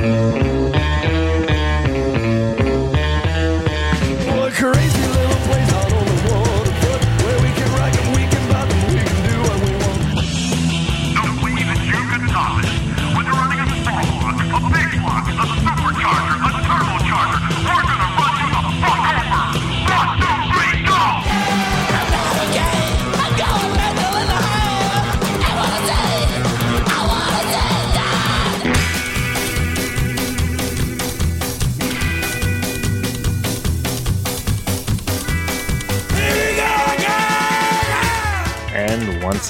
Well,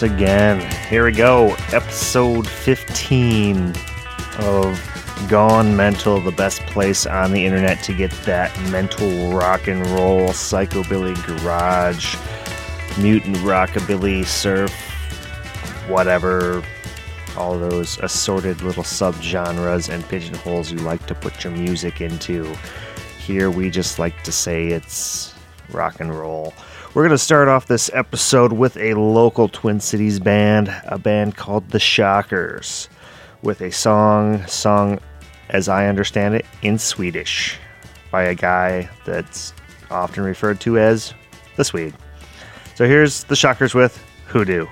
once again, here we go, episode 15 of Gone Mental, the best place on the internet to get that mental rock and roll, psychobilly garage, mutant rockabilly, surf, whatever, all those assorted little subgenres and pigeonholes you like to put your music into. Here we just like to say it's rock and roll. We're going to start off this episode with a local Twin Cities band, a band called The Shockers, with a song sung, as I understand it, in Swedish by a guy that's often referred to as the Swede. So here's The Shockers with Hoodoo.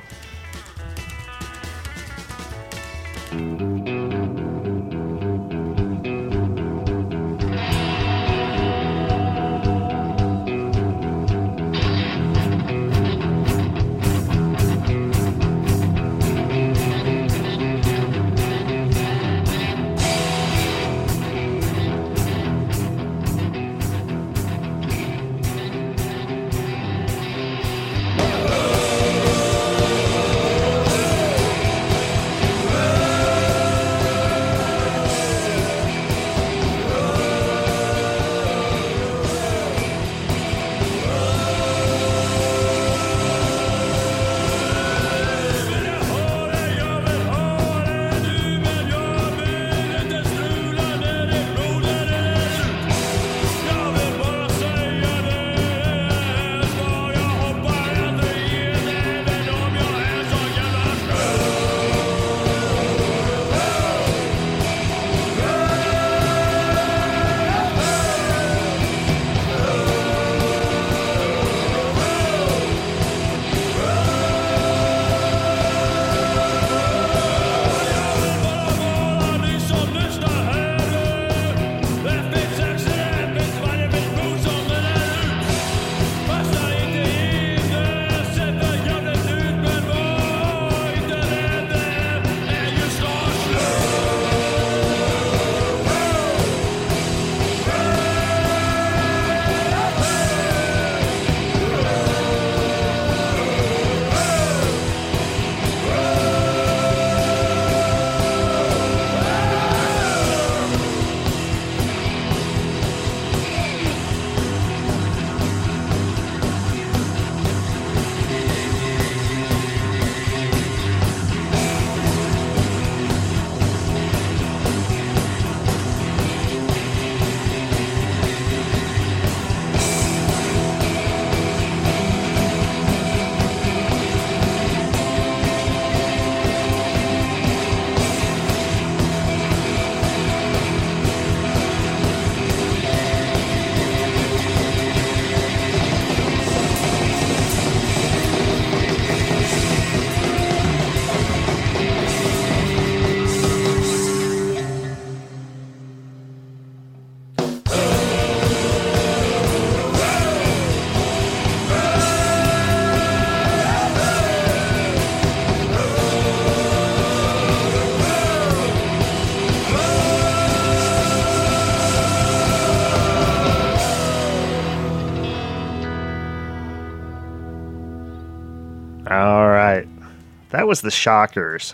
Was the Shockers,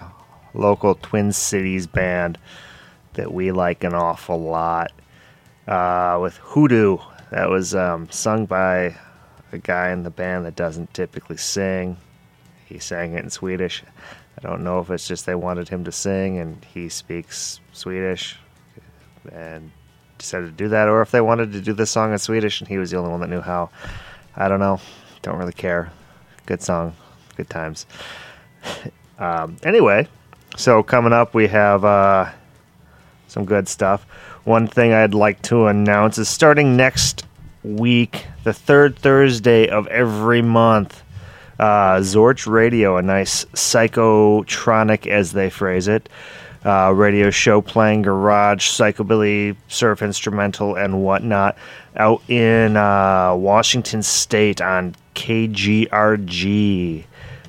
local Twin Cities band that we like an awful lot. Uh, with Hoodoo, that was um, sung by a guy in the band that doesn't typically sing. He sang it in Swedish. I don't know if it's just they wanted him to sing and he speaks Swedish and decided to do that, or if they wanted to do the song in Swedish and he was the only one that knew how. I don't know. Don't really care. Good song. Good times. Um, anyway, so coming up we have uh, some good stuff. One thing I'd like to announce is starting next week, the third Thursday of every month, uh, Zorch Radio, a nice psychotronic, as they phrase it, uh, radio show playing garage, psychobilly, surf instrumental, and whatnot, out in uh, Washington State on KGRG.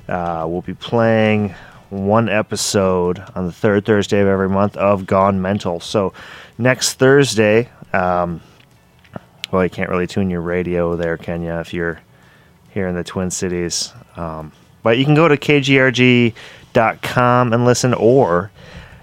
Uh, we'll be playing one episode on the third Thursday of every month of Gone Mental. So next Thursday, um, well, you can't really tune your radio there, Kenya, if you're here in the Twin Cities? Um, but you can go to kgrg.com and listen, or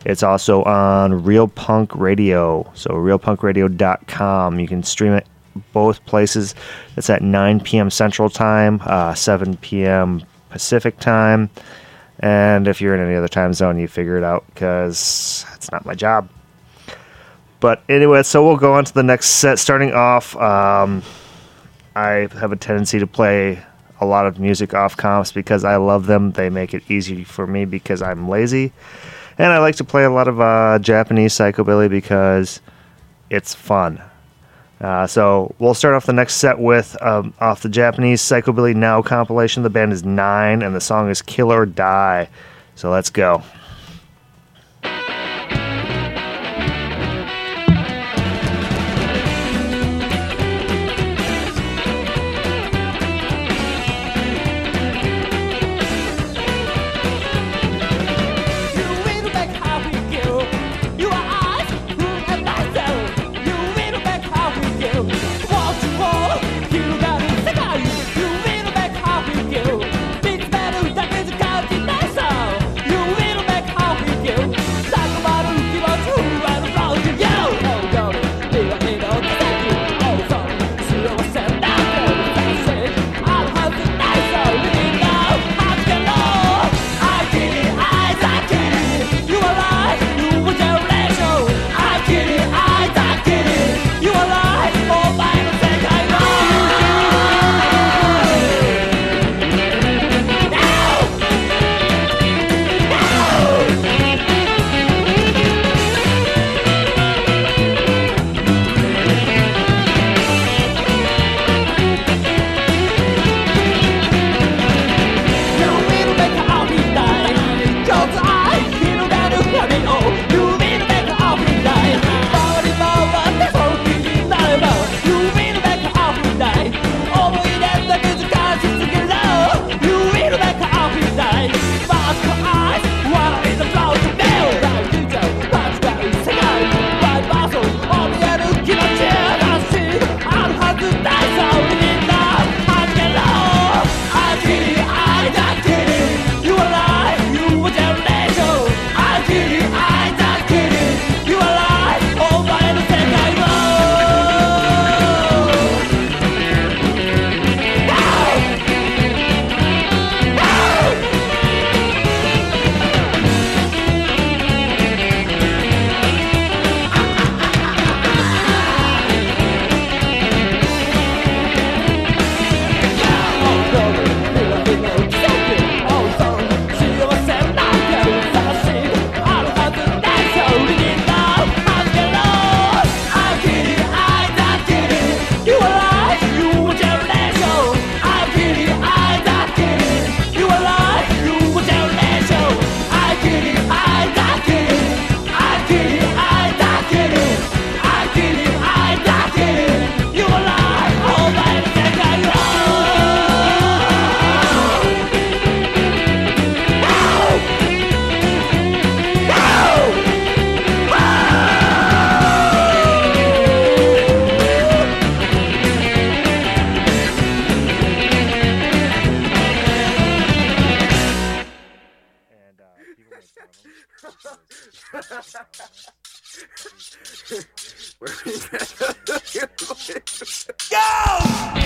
it's also on Real Punk Radio. So realpunkradio.com. You can stream it both places. It's at 9 p.m. Central Time, uh, 7 p.m. Pacific Time. And if you're in any other time zone, you figure it out because it's not my job. But anyway, so we'll go on to the next set. Starting off, um, I have a tendency to play a lot of music off comps because I love them. They make it easy for me because I'm lazy. And I like to play a lot of uh, Japanese psychobilly because it's fun. Uh, so we'll start off the next set with um, off the Japanese Psychobilly Now compilation. The band is Nine, and the song is Kill or Die. So let's go. 哦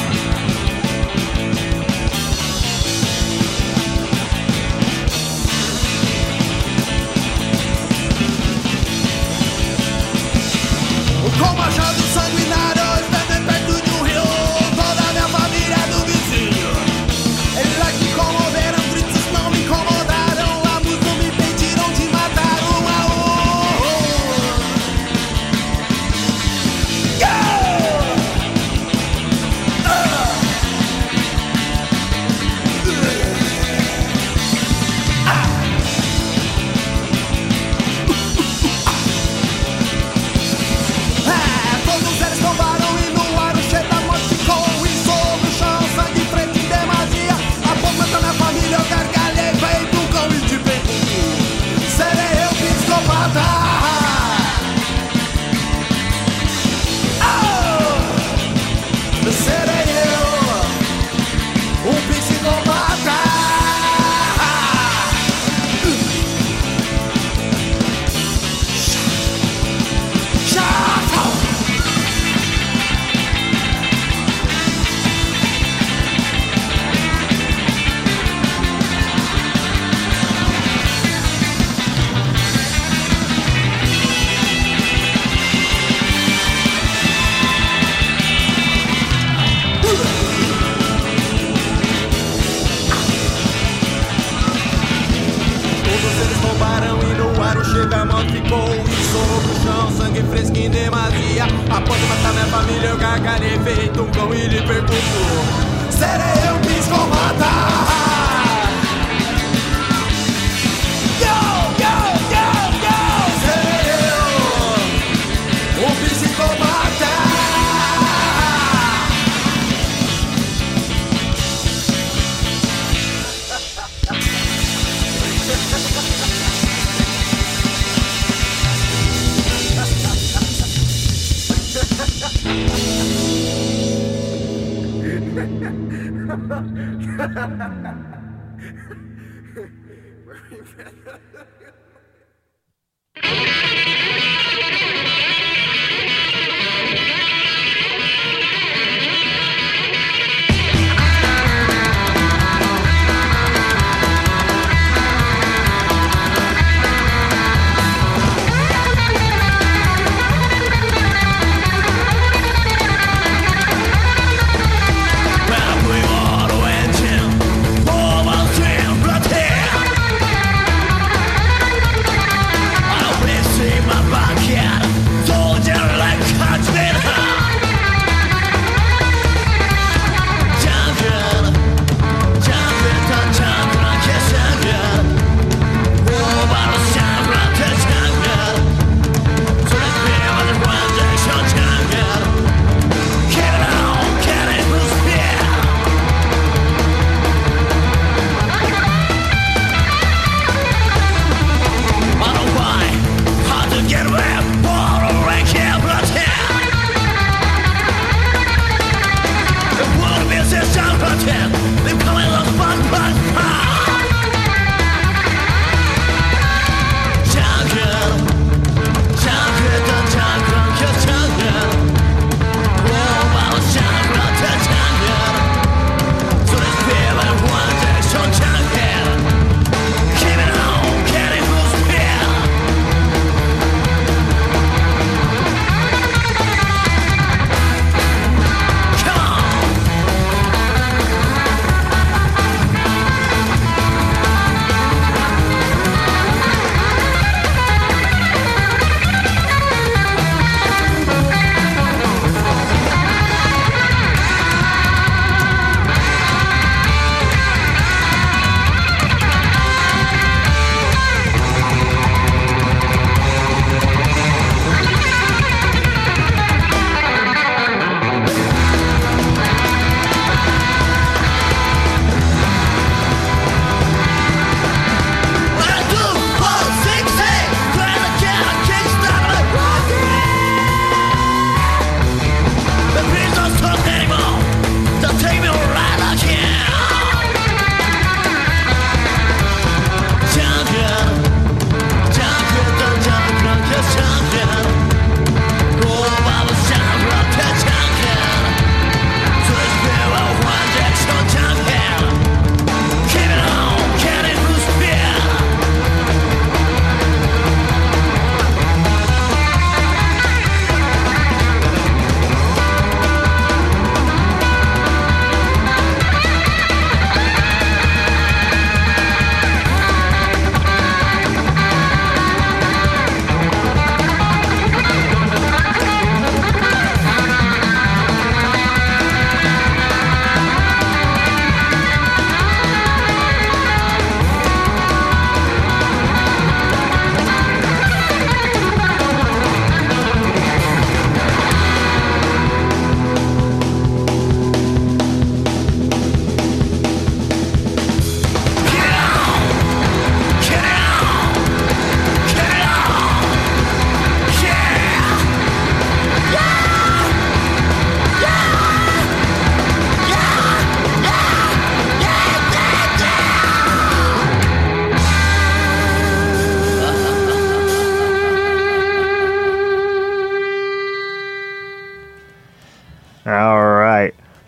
screaming.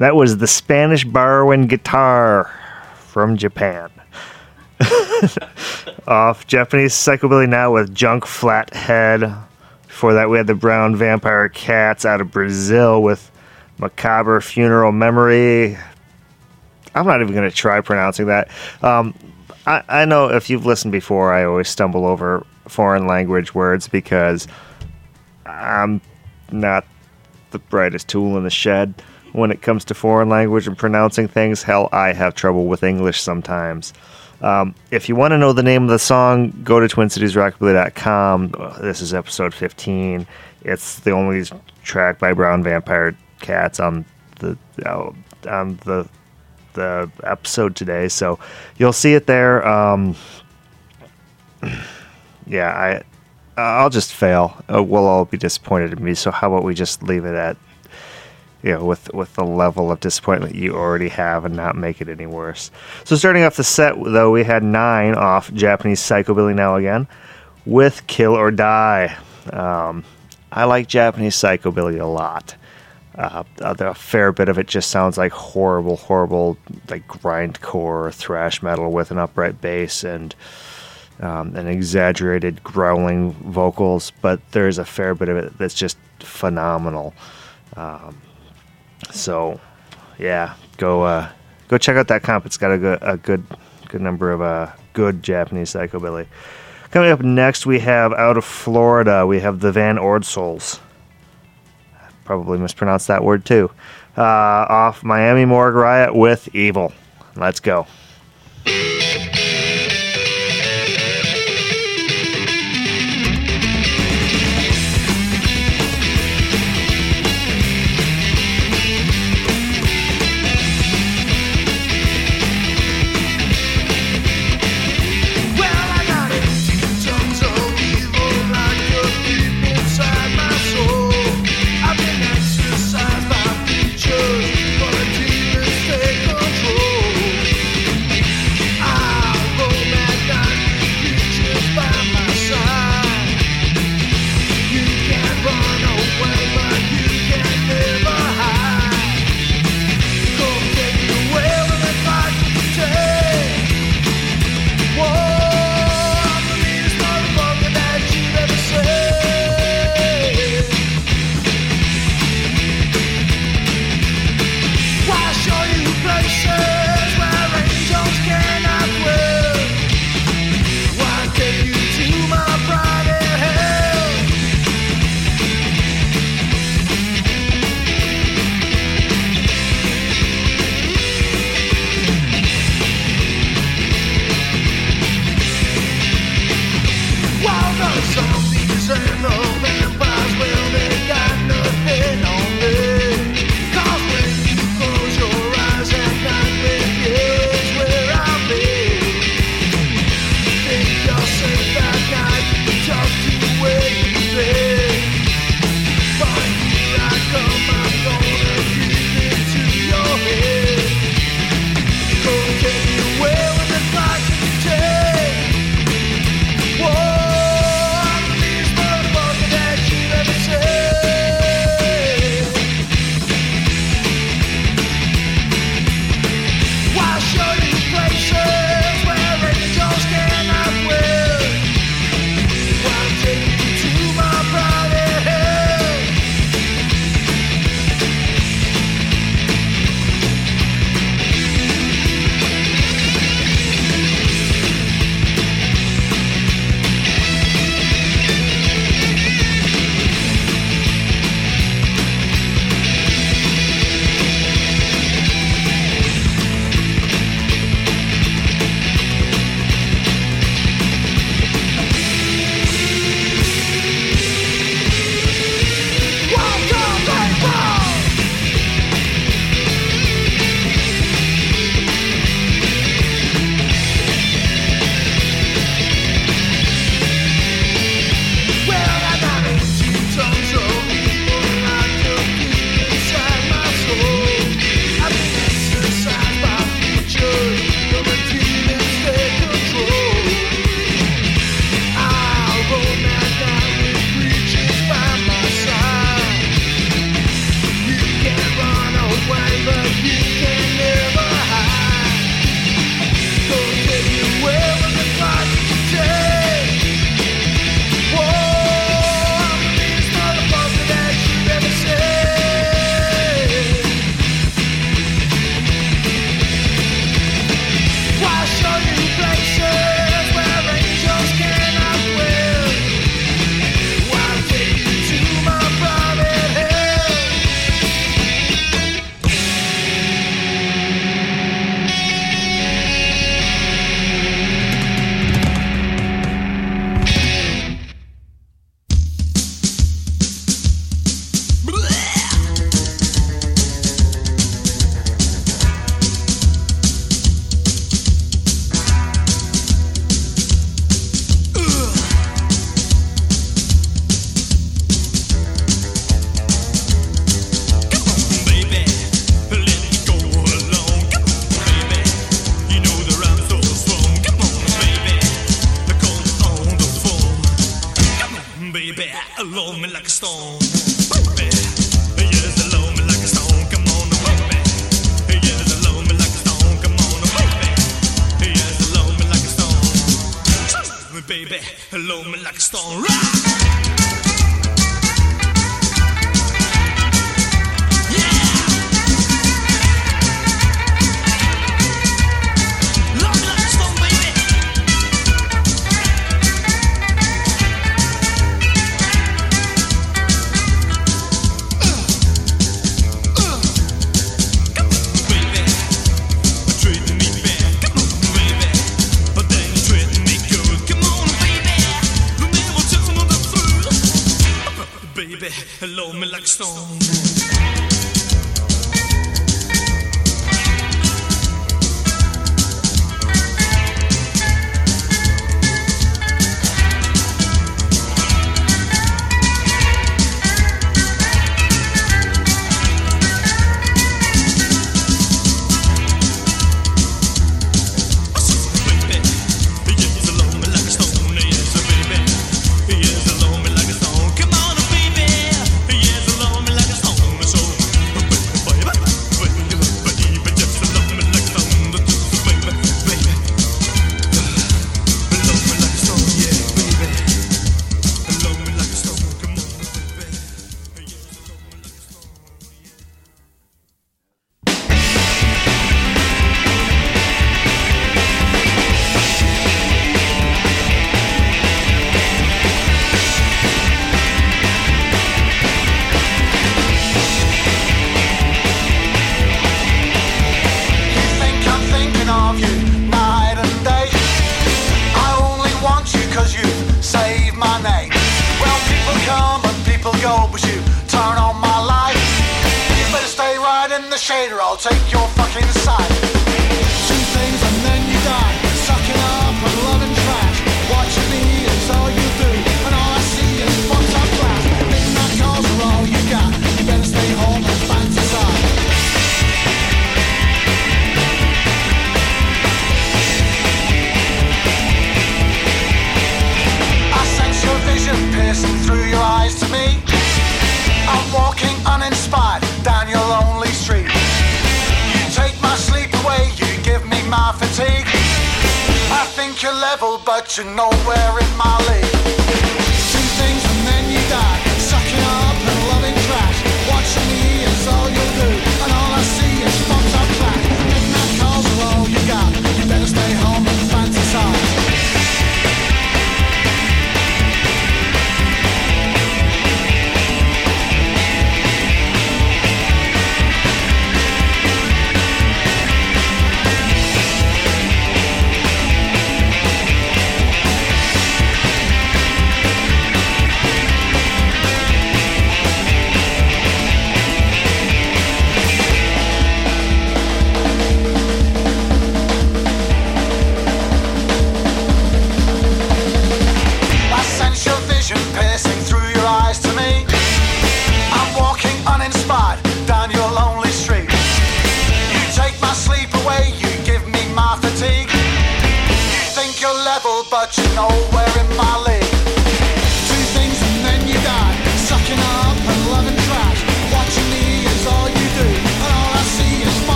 That was the Spanish borrowing guitar from Japan. Off Japanese Psychobilly now with Junk Flathead. Before that, we had the Brown Vampire Cats out of Brazil with Macabre Funeral Memory. I'm not even going to try pronouncing that. Um, I, I know if you've listened before, I always stumble over foreign language words because I'm not the brightest tool in the shed when it comes to foreign language and pronouncing things. Hell, I have trouble with English sometimes. Um, if you want to know the name of the song, go to TwinCitiesRockabilly.com. This is episode 15. It's the only track by Brown Vampire Cats on the uh, on the the episode today, so you'll see it there. Um, yeah, I I'll just fail. Uh, we'll all be disappointed in me. So how about we just leave it at you know with with the level of disappointment you already have and not make it any worse. So starting off the set though, we had nine off Japanese Psychobilly now again with Kill or Die. Um, I like Japanese Psychobilly a lot. Uh, a fair bit of it just sounds like horrible, horrible, like grindcore thrash metal with an upright bass and um, exaggerated growling vocals. But there's a fair bit of it that's just phenomenal. Um, so, yeah, go uh, go check out that comp. It's got a good a good good number of uh, good Japanese psychobilly. Coming up next, we have out of Florida, we have the Van Ordsouls probably mispronounced that word too. Uh, off Miami Morgue Riot with Evil. Let's go.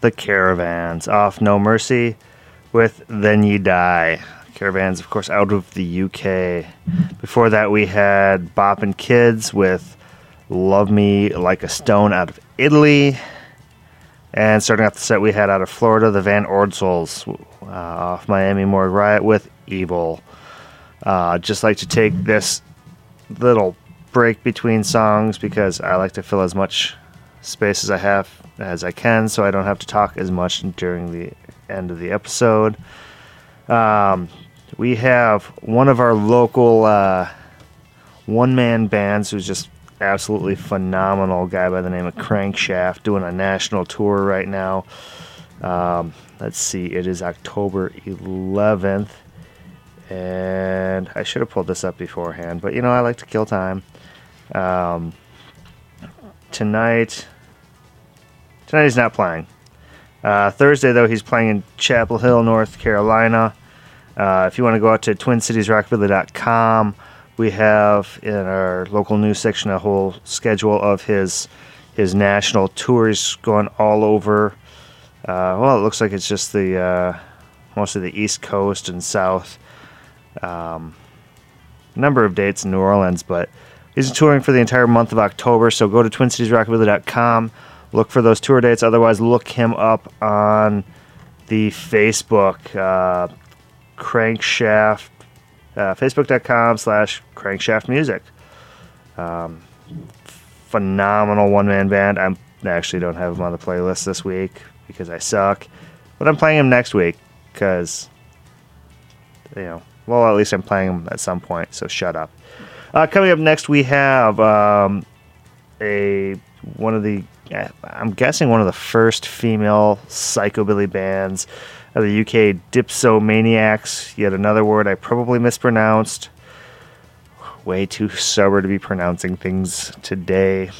the Caravans off No Mercy with Then You Die. Caravans, of course, out of the UK. Before that, we had Bop and Kids with Love Me Like a Stone out of Italy. And starting off the set, we had out of Florida the Van Ordsels uh, off Miami Morgue Riot with Evil. Uh, just like to take this little break between songs because I like to fill as much space as I have as I can, so I don't have to talk as much during the end of the episode. Um, we have one of our local uh, one man bands who's just absolutely phenomenal guy by the name of Crankshaft doing a national tour right now. Um, let's see, it is October 11th. And I should have pulled this up beforehand, but you know, I like to kill time. Um, tonight, tonight he's not playing. Uh, Thursday, though, he's playing in Chapel Hill, North Carolina. Uh, if you want to go out to TwinCitiesRockabilly.com, we have in our local news section a whole schedule of his his national tours going all over. Uh, well, it looks like it's just the uh, mostly the East Coast and South. Um, number of dates in New Orleans, but he's touring for the entire month of October. So go to TwinCitiesRockabilly.com, look for those tour dates. Otherwise, look him up on the Facebook uh, Crankshaft, uh, Facebook.com slash Crankshaft Music. Um, phenomenal one man band. I'm, I actually don't have him on the playlist this week because I suck, but I'm playing him next week because, you know, well, at least I'm playing him at some point, so shut up. Uh, coming up next, we have um, a one of the I'm guessing one of the first female psychobilly bands of the UK, Dipsomaniacs. Yet another word I probably mispronounced. Way too sober to be pronouncing things today.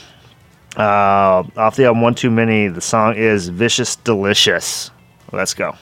Uh, off the album One Too Many, the song is Vicious Delicious. Let's go.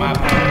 mapa.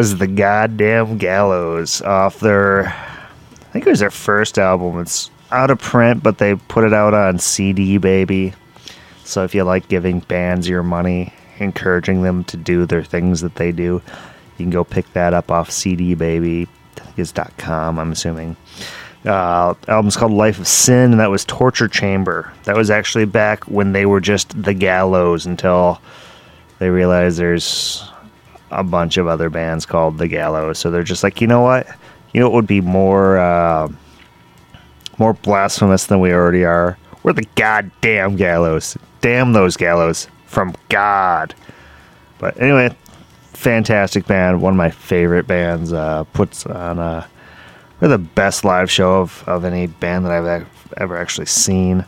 was the goddamn gallows off their, I think it was their first album. It's out of print, but they put it out on CD, baby. So if you like giving bands your money, encouraging them to do their things that they do, you can go pick that up off CD, baby. Is .com, I'm assuming. Uh, album's called Life of Sin, and that was Torture Chamber. That was actually back when they were just the gallows until they realized there's a bunch of other bands called The Gallows. So they're just like, you know what? You know it would be more uh, more blasphemous than we already are? We're the goddamn gallows. Damn those gallows from God. But anyway, fantastic band. One of my favorite bands. Uh, puts on a they're the best live show of, of any band that I've ever actually seen.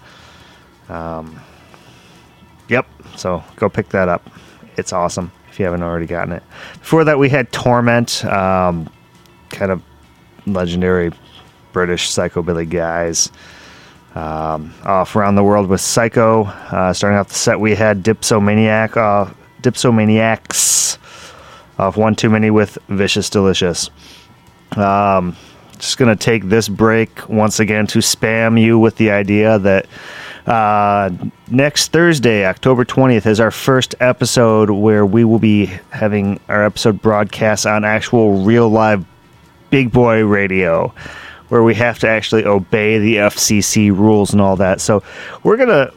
Um, yep. So go pick that up. It's awesome if you haven't already gotten it. Before that, we had Torment, um, kind of legendary British psychobilly guys. Um, off around the world with Psycho. Uh, starting off the set, we had Dipsomaniac, uh, Dipsomaniacs off One Too Many with Vicious Delicious. Um, just going to take this break once again to spam you with the idea that uh, next Thursday, October 20th, is our first episode where we will be having our episode broadcast on actual real live big boy radio, where we have to actually obey the FCC rules and all that. So we're gonna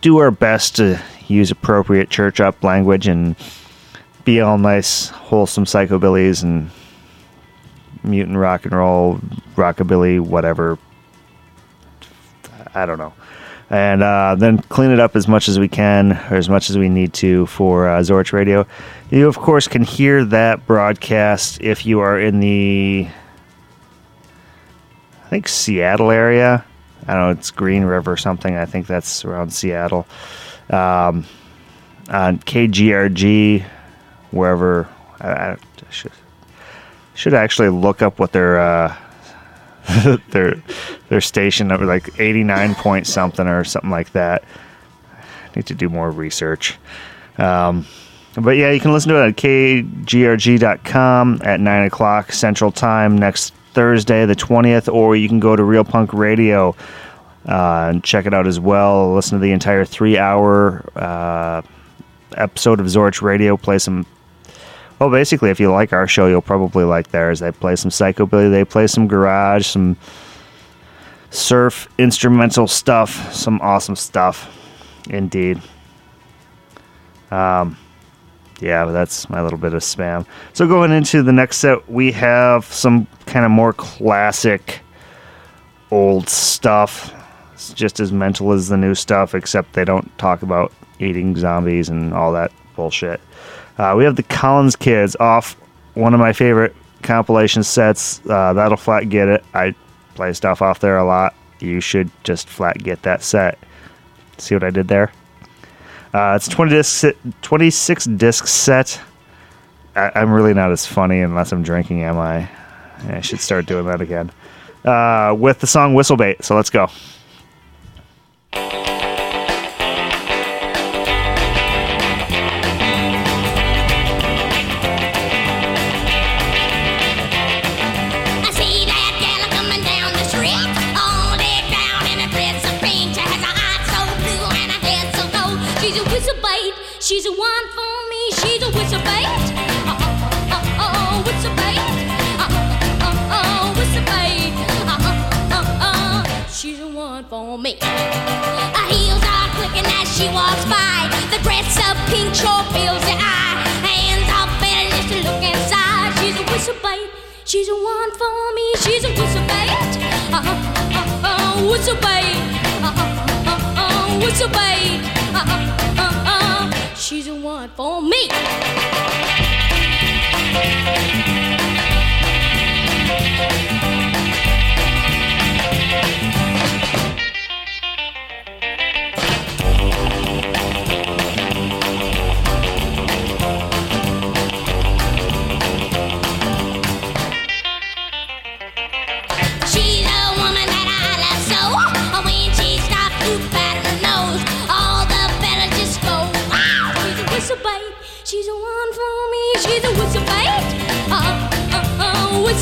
do our best to use appropriate church up language and be all nice, wholesome psychobillies and mutant rock and roll, rockabilly, whatever. I don't know. And uh, then clean it up as much as we can, or as much as we need to for uh, Zorch Radio. You, of course, can hear that broadcast if you are in the, I think, Seattle area. I don't know, it's Green River or something. I think that's around Seattle. Um, on KGRG, wherever. I, I should, should actually look up what their uh, their their station number like 89 point something or something like that. I need to do more research. Um, but yeah, you can listen to it at kgrg.com at 9 o'clock Central Time next Thursday, the 20th, or you can go to Real Punk Radio uh, and check it out as well. Listen to the entire three hour uh, episode of Zorch Radio. Play some well, basically, if you like our show, you'll probably like theirs. They play some psychobilly, they play some garage, some surf instrumental stuff, some awesome stuff, indeed. Um, yeah, that's my little bit of spam. So going into the next set, we have some kind of more classic old stuff. It's just as mental as the new stuff, except they don't talk about eating zombies and all that bullshit. Uh, we have the Collins Kids off one of my favorite compilation sets. Uh, That'll flat get it. I play stuff off there a lot. You should just flat get that set. See what I did there? Uh, it's 20 disc, 26 disc set. I, I'm really not as funny unless I'm drinking, am I? I should start doing that again. Uh, with the song Whistlebait. So let's go. She's a one for me. She's a whistle bait. Oh, oh, oh, oh, whistle bait. Oh, oh, oh, oh, whistle bait. Oh, oh, oh, oh, she's a one for me. Her heels are clicking as she walks by. The dress of pink sure fills the eye. Hands are better just to look inside. She's a whistle bait. She's a one for me. She's a whistle bait. Uh, uh, uh, uh, whistle bait. Uh, uh, uh, uh, whistle bait. Uh, uh, uh, uh, she's the one for me.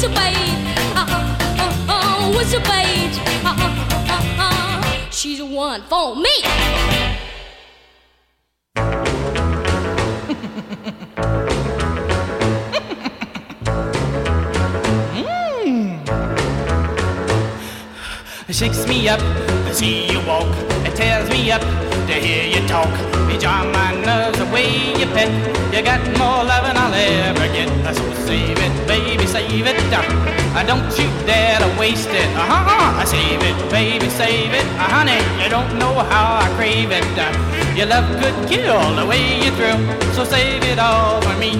Uh whistle bait. Uh uh uh, uh whistle bait. Uh uh uh, uh she's a one for me. Shakes me up to see you walk. It tears me up to hear you talk. You charm my nerves the way you pet. You got more loving I'll ever get. So save it, baby, save it. Don't you dare to waste it. Uh-huh. Save it, baby, save it. Uh, honey, you don't know how I crave it. Uh, your love could kill the way you thrill. So save it all for me.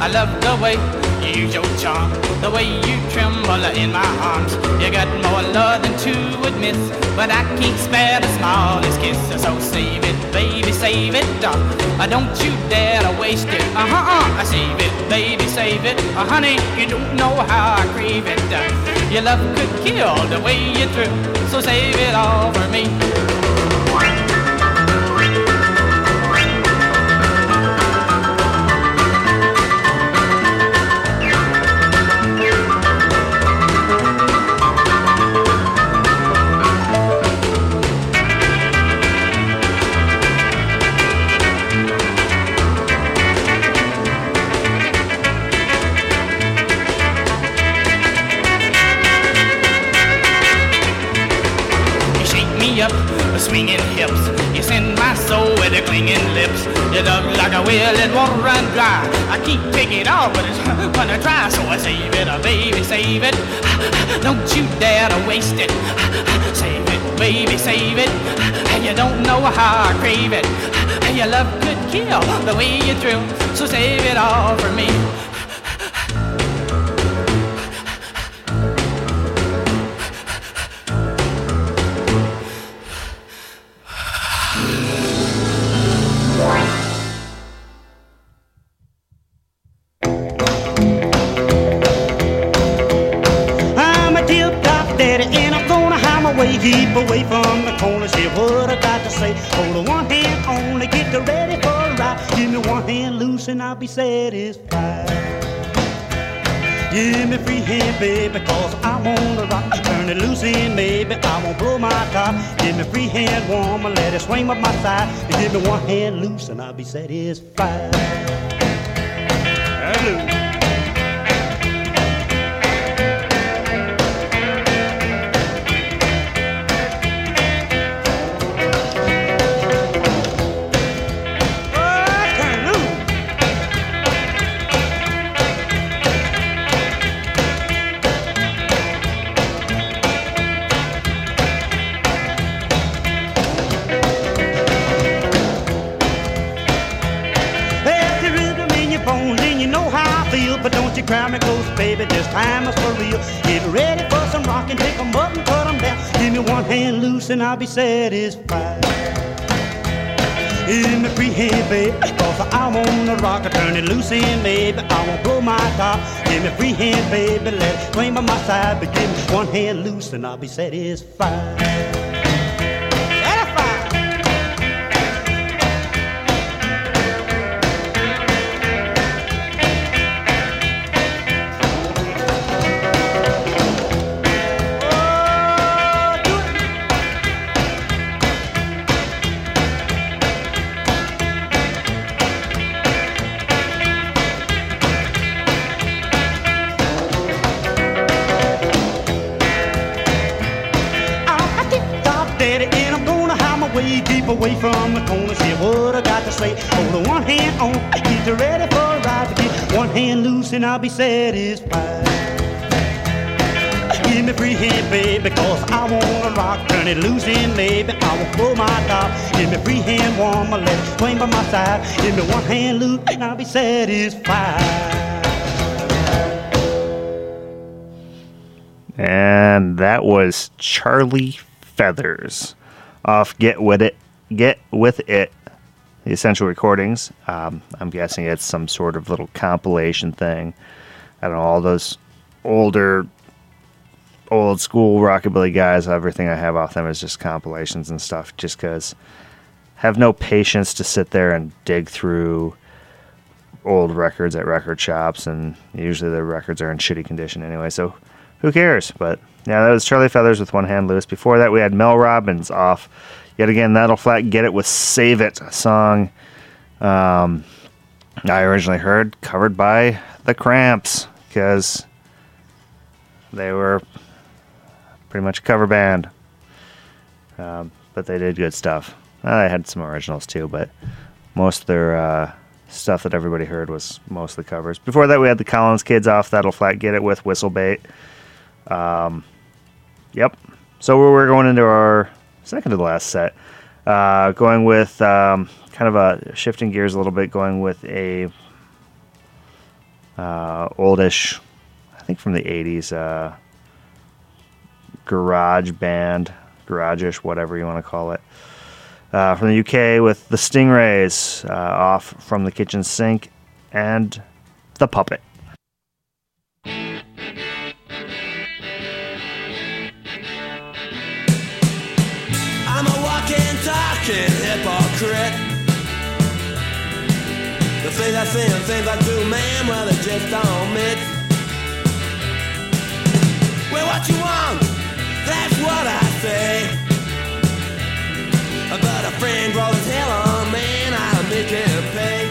I love the way use your charm, the way you tremble in my arms. You got more love than two would miss, but I can't spare the smallest kiss. So save it, baby, save it. Uh, don't you dare to waste it. Uh huh, uh, save it, baby, save it. Uh, honey, you don't know how I crave it. Uh, Your love could kill the way you threw, so save it all for me. You look like a well that won't run dry. I keep taking off, but it's gonna dry. So I save it, oh baby, save it. Don't you dare to waste it. Save it, baby, save it. You don't know how I crave it. Your love could kill the way you threw. So save it all for me. I'll be satisfied. Give me free hand, baby, cause I wanna rock. Turn it loose in, baby, I won't blow my top. Give me free hand, woman, let it swing by my side. Give me one hand loose and I'll be satisfied. Baby, this time is for real. Get ready for some rockin', take 'em up and cut 'em down. Give me one hand loose and I'll be satisfied. Give me free hand, baby, cause I wanna rock. Turn it loose in, baby, I won't blow my top. Give me free hand, baby, let it swing by my side. But give me one hand loose and I'll be. Satisfied. And I'll be satisfied. Give me free hand, baby, cause I wanna rock. Turn it loose in, baby, I won't blow my top. Give me free hand, woman, let it swing by my side. Give me one hand loose and I'll be satisfied. And that was Charlie Feathers off Get With It. Get With It. The Essential Recordings. Um, I'm guessing it's some sort of little compilation thing. I don't know, all those older, old school rockabilly guys, everything I have off them is just compilations and stuff, just because have no patience to sit there and dig through old records at record shops, and usually the records are in shitty condition anyway. So who cares? But yeah, that was Charlie Feathers with One Hand Loose. Before that, we had Mel Robbins off yet again. That'll flat get it with "Save It" song. Um, I originally heard covered by the Cramps because they were pretty much a cover band, um, but they did good stuff. Uh, they had some originals too, but most of their uh, stuff that everybody heard was mostly covers. Before that, we had the Collins Kids off That'll Flat Get It with Whistlebait. Um, yep. So we're going into our second to the last set. Uh, going with um, kind of a shifting gears a little bit, going with a uh, oldish, I think from the 80s, uh, garage band, garage-ish, whatever you want to call it. Uh, from the UK with the Stingrays uh, off from the kitchen sink and the puppet. fucking hypocrite. The things I say and things I do, man, well, they just don't mix. Well, what you want? That's what I say. But a friend brought his hell on, man, I make him pay.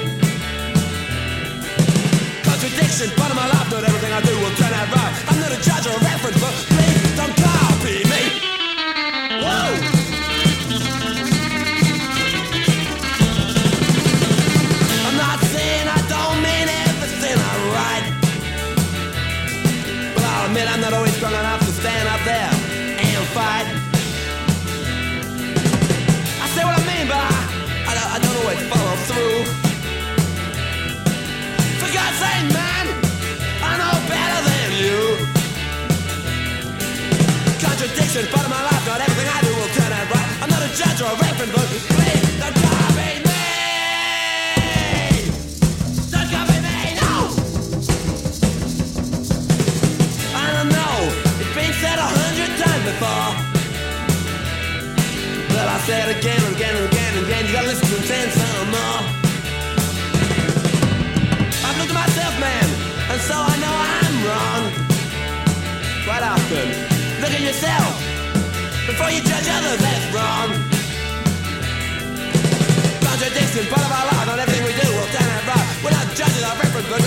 Contradiction, part of my life, not everything I do will turn out right. I'm not a judge or a reference, but part of my life. Not everything I do will turn out right. I'm not a judge or a referent, but please don't copy me. Don't copy me, no. I don't know. It's been said a hundred times before. but I said again and again and again and again. You gotta listen to him saying something more. I've looked at myself, man, and so I. you judge others, that's wrong. Contradictions, part of our lives, on everything we do, we'll stand and rock. We're not judges, our reference, but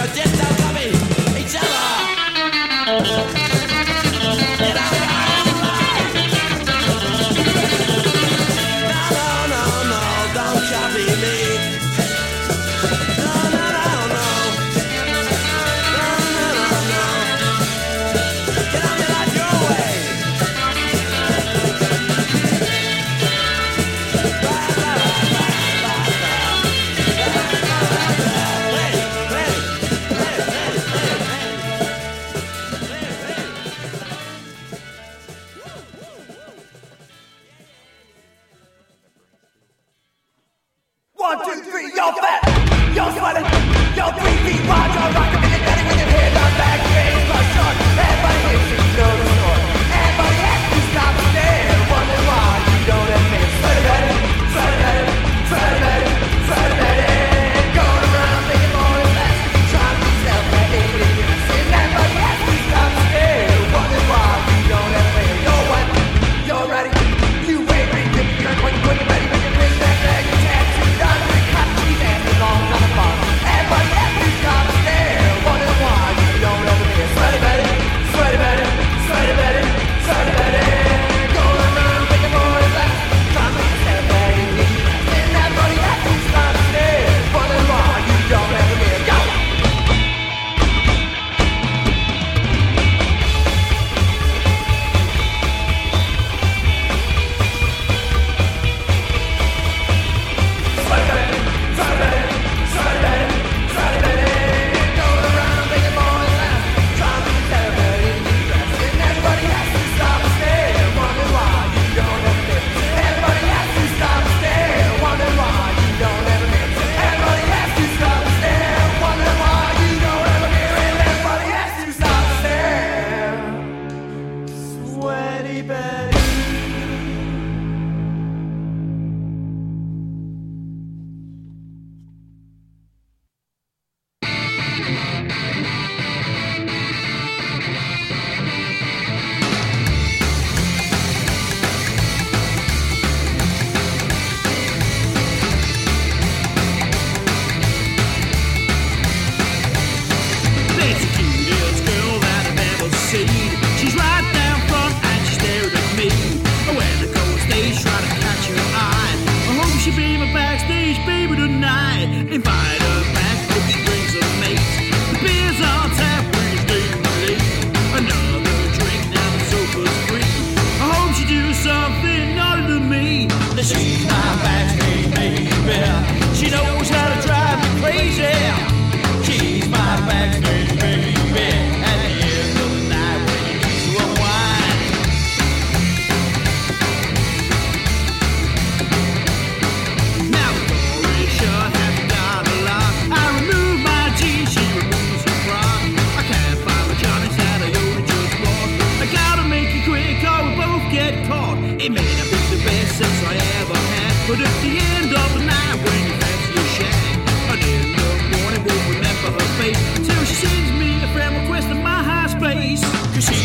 Cause she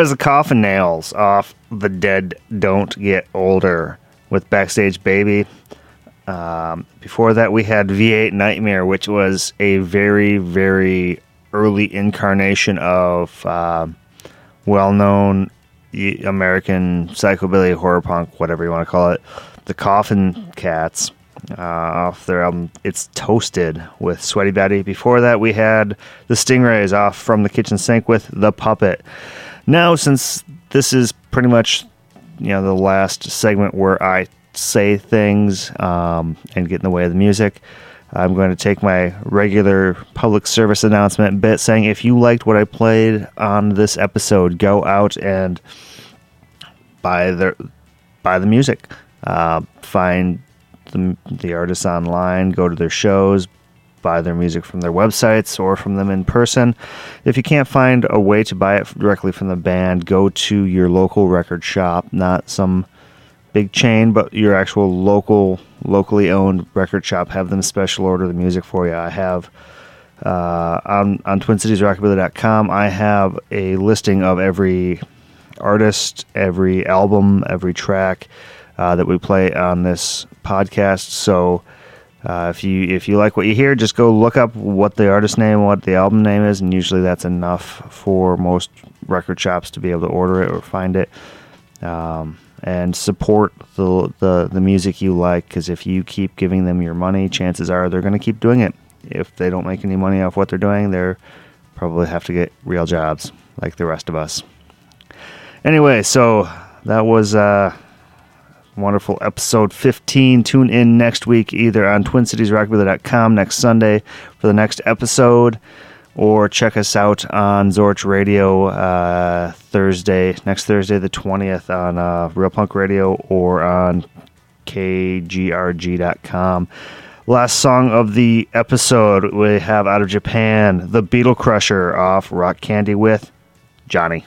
was the Coffin Nails off The Dead Don't Get Older with Backstage Baby. Um, before that, we had V8 Nightmare, which was a very, very early incarnation of um well known American psychobilly, horror punk, whatever you want to call it. The Coffin Cats uh, off their album It's Toasted with Sweaty Betty. Before that, we had the Stingrays off from the Kitchen Sink with The Puppet. Now, since this is pretty much you know the last segment where I say things um, and get in the way of the music, I'm going to take my regular public service announcement bit saying if you liked what I played on this episode, go out and buy the buy the music. Uh, find the, the artists online, go to their shows, buy their music from their websites or from them in person. If you can't find a way to buy it directly from the band, go to your local record shop, not some big chain, but your actual local, locally owned record shop. Have them special order the music for you. I have uh, on on TwinCitiesRockabilly.com. I have a listing of every artist, every album, every track uh, that we play on this podcast. So uh, if you if you like what you hear, just go look up what the artist name, what the album name is, and usually that's enough for most record shops to be able to order it or find it. Um, and support the, the the music you like because if you keep giving them your money, chances are they're going to keep doing it. If they don't make any money off what they're doing, they're probably have to get real jobs like the rest of us. Anyway, so that was uh, wonderful episode 15. Tune in next week either on TwinCitiesRockabilly.com next Sunday for the next episode or check us out on Zorch Radio uh, Thursday, next Thursday, the 20th on uh, Real Punk Radio or on KGRG.com. Last song of the episode we have out of Japan, The Beetle Crusher off Rock Candy with Johnny.